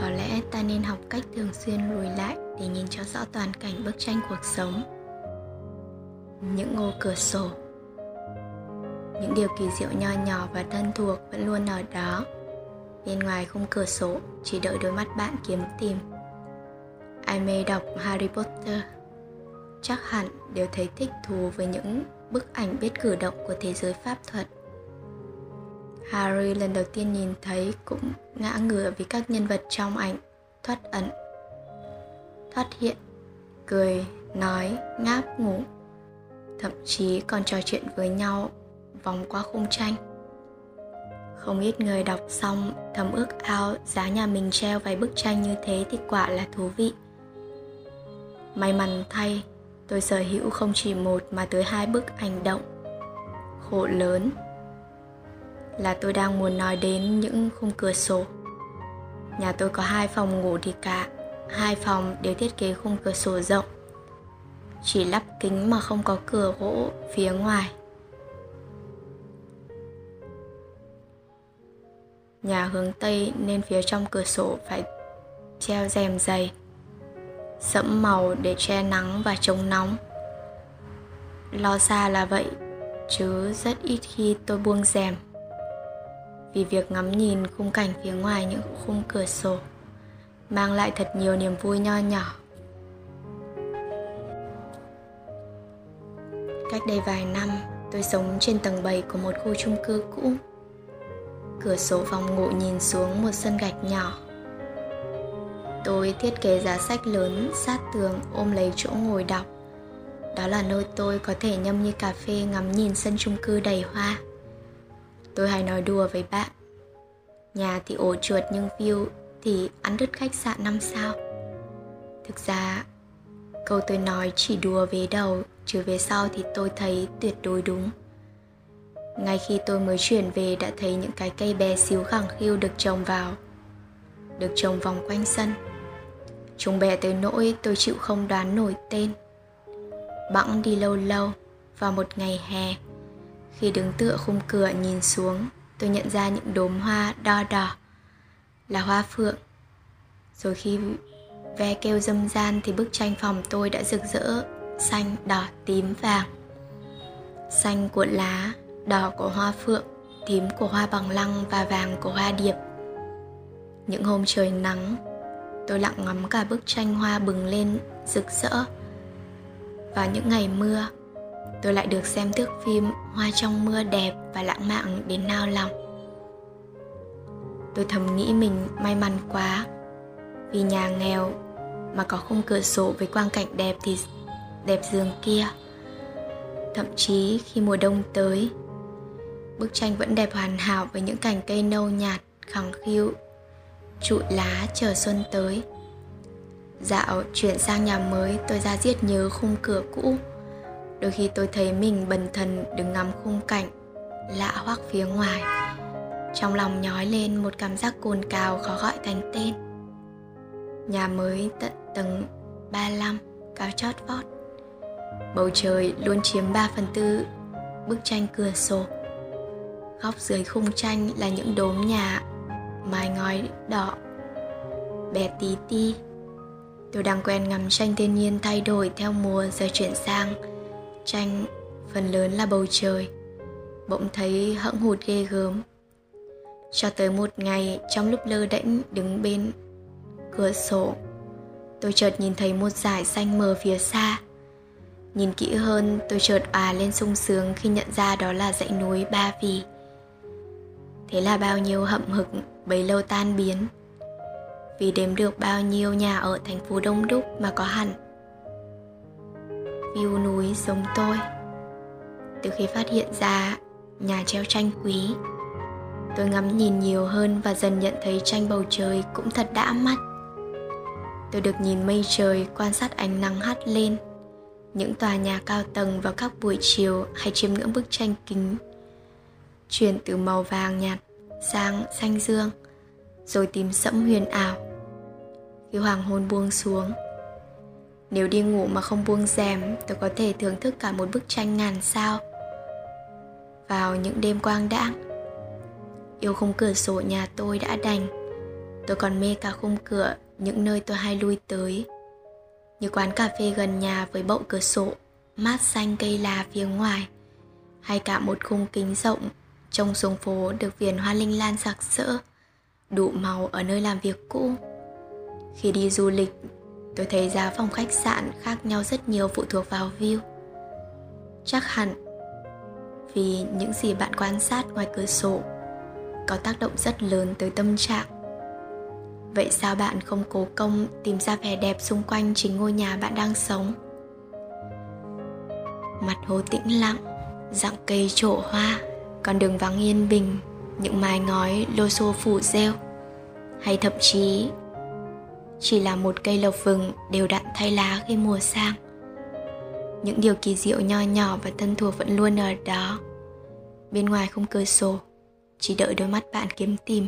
có lẽ ta nên học cách thường xuyên lùi lại để nhìn cho rõ toàn cảnh bức tranh cuộc sống. Những ô cửa sổ. Những điều kỳ diệu nho nhỏ và thân thuộc vẫn luôn ở đó. Bên ngoài khung cửa sổ, chỉ đợi đôi mắt bạn kiếm tìm. Ai mê đọc harry potter? Chắc hẳn đều thấy thích thú với những bức ảnh biết cử động của thế giới pháp thuật harry lần đầu tiên nhìn thấy cũng ngã ngửa vì các nhân vật trong ảnh. Thoát ẩn. Thoát hiện. Cười, nói, ngáp, ngủ. Thậm chí còn trò chuyện với nhau vòng qua khung tranh. Không ít người đọc xong thầm ước ao giá nhà mình treo vài bức tranh như thế thì quả là thú vị. May mắn thay, tôi sở hữu không chỉ một mà tới hai bức ảnh động. Khổ lớn là tôi đang muốn nói đến những khung cửa sổ. Nhà tôi có hai phòng ngủ thì cả hai phòng đều thiết kế khung cửa sổ rộng, chỉ lắp kính mà không có cửa gỗ phía ngoài. Nhà hướng tây nên phía trong cửa sổ phải treo rèm dày sẫm màu để che nắng và chống nóng. Lo xa là vậy, chứ rất ít khi tôi buông rèm vì việc ngắm nhìn khung cảnh phía ngoài những khung cửa sổ mang lại thật nhiều niềm vui nho nhỏ. Cách đây vài năm, tôi sống trên tầng 7 của một khu chung cư cũ. Cửa sổ phòng ngủ nhìn xuống một sân gạch nhỏ. Tôi thiết kế giá sách lớn, sát tường, ôm lấy chỗ ngồi đọc. Đó là nơi tôi có thể nhâm như cà phê ngắm nhìn sân chung cư đầy hoa tôi hay nói đùa với bạn. Nhà thì ổ chuột nhưng view thì ăn đứt khách sạn năm sao. Thực ra, câu tôi nói chỉ đùa về đầu, chứ về sau thì tôi thấy tuyệt đối đúng. Ngay khi tôi mới chuyển về đã thấy những cái cây bé xíu khẳng khiu được trồng vào, được trồng vòng quanh sân. Chúng bé tới nỗi tôi chịu không đoán nổi tên. Bẵng đi lâu lâu vào một ngày hè khi đứng tựa khung cửa nhìn xuống, tôi nhận ra những đốm hoa đo đỏ là hoa phượng. Rồi khi ve kêu dâm gian thì bức tranh phòng tôi đã rực rỡ, xanh, đỏ, tím, vàng. Xanh của lá, đỏ của hoa phượng, tím của hoa bằng lăng và vàng của hoa điệp. Những hôm trời nắng, tôi lặng ngắm cả bức tranh hoa bừng lên, rực rỡ. Và những ngày mưa tôi lại được xem thước phim hoa trong mưa đẹp và lãng mạn đến nao lòng. Tôi thầm nghĩ mình may mắn quá. Vì nhà nghèo mà có khung cửa sổ với quang cảnh đẹp thì đẹp giường kia. Thậm chí khi mùa đông tới, bức tranh vẫn đẹp hoàn hảo với những cành cây nâu nhạt, khẳng khiu trụi lá chờ xuân tới. Dạo chuyển sang nhà mới, tôi ra giết nhớ khung cửa cũ đôi khi tôi thấy mình bần thần đứng ngắm khung cảnh, lạ hoắc phía ngoài. Trong lòng nhói lên một cảm giác cồn cào khó gọi thành tên. Nhà mới tận tầng 35 cao chót vót. Bầu trời luôn chiếm 3 phần tư bức tranh cửa sổ. Góc dưới khung tranh là những đốm nhà mái ngói đỏ bé tí ti. Tôi đang quen ngắm tranh thiên nhiên thay đổi theo mùa giờ chuyển sang tranh phần lớn là bầu trời, bỗng thấy hẫng hụt ghê gớm. Cho tới một ngày, trong lúc lơ đễnh đứng bên cửa sổ, tôi chợt nhìn thấy một dải xanh mờ phía xa. Nhìn kỹ hơn, tôi chợt à lên sung sướng khi nhận ra đó là dãy núi ba vì. Thế là bao nhiêu hậm hực, bấy lâu tan biến. Vì đếm được bao nhiêu nhà ở thành phố đông đúc mà có hẳn view núi giống tôi. Từ khi phát hiện ra nhà treo tranh quý, tôi ngắm nhìn nhiều hơn và dần nhận thấy tranh bầu trời cũng thật đã mắt. Tôi được nhìn mây trời quan sát ánh nắng hắt lên. Những tòa nhà cao tầng vào các buổi chiều hay chiêm ngưỡng bức tranh kính, chuyển từ màu vàng nhạt sang xanh dương, rồi tím sẫm huyền ảo. Khi hoàng hôn buông xuống nếu đi ngủ mà không buông rèm, tôi có thể thưởng thức cả một bức tranh ngàn sao. Vào những đêm quang đãng, yêu khung cửa sổ nhà tôi đã đành. Tôi còn mê cả khung cửa, những nơi tôi hay lui tới. Như quán cà phê gần nhà với bậu cửa sổ, mát xanh cây lá phía ngoài. Hay cả một khung kính rộng, trông xuống phố được viền hoa linh lan sặc sỡ đủ màu ở nơi làm việc cũ. Khi đi du lịch tôi thấy giá phòng khách sạn khác nhau rất nhiều phụ thuộc vào view. Chắc hẳn vì những gì bạn quan sát ngoài cửa sổ có tác động rất lớn tới tâm trạng. Vậy sao bạn không cố công tìm ra vẻ đẹp xung quanh chính ngôi nhà bạn đang sống? Mặt hồ tĩnh lặng dặng cây trổ hoa, con đường vắng yên bình, những mái ngói lô xô phủ rêu, hay thậm chí chỉ là một cây lộc vừng đều đặn thay lá khi mùa sang. Những điều kỳ diệu nho nhỏ và thân thuộc vẫn luôn ở đó. Bên ngoài không cửa sổ, chỉ đợi đôi mắt bạn kiếm tìm.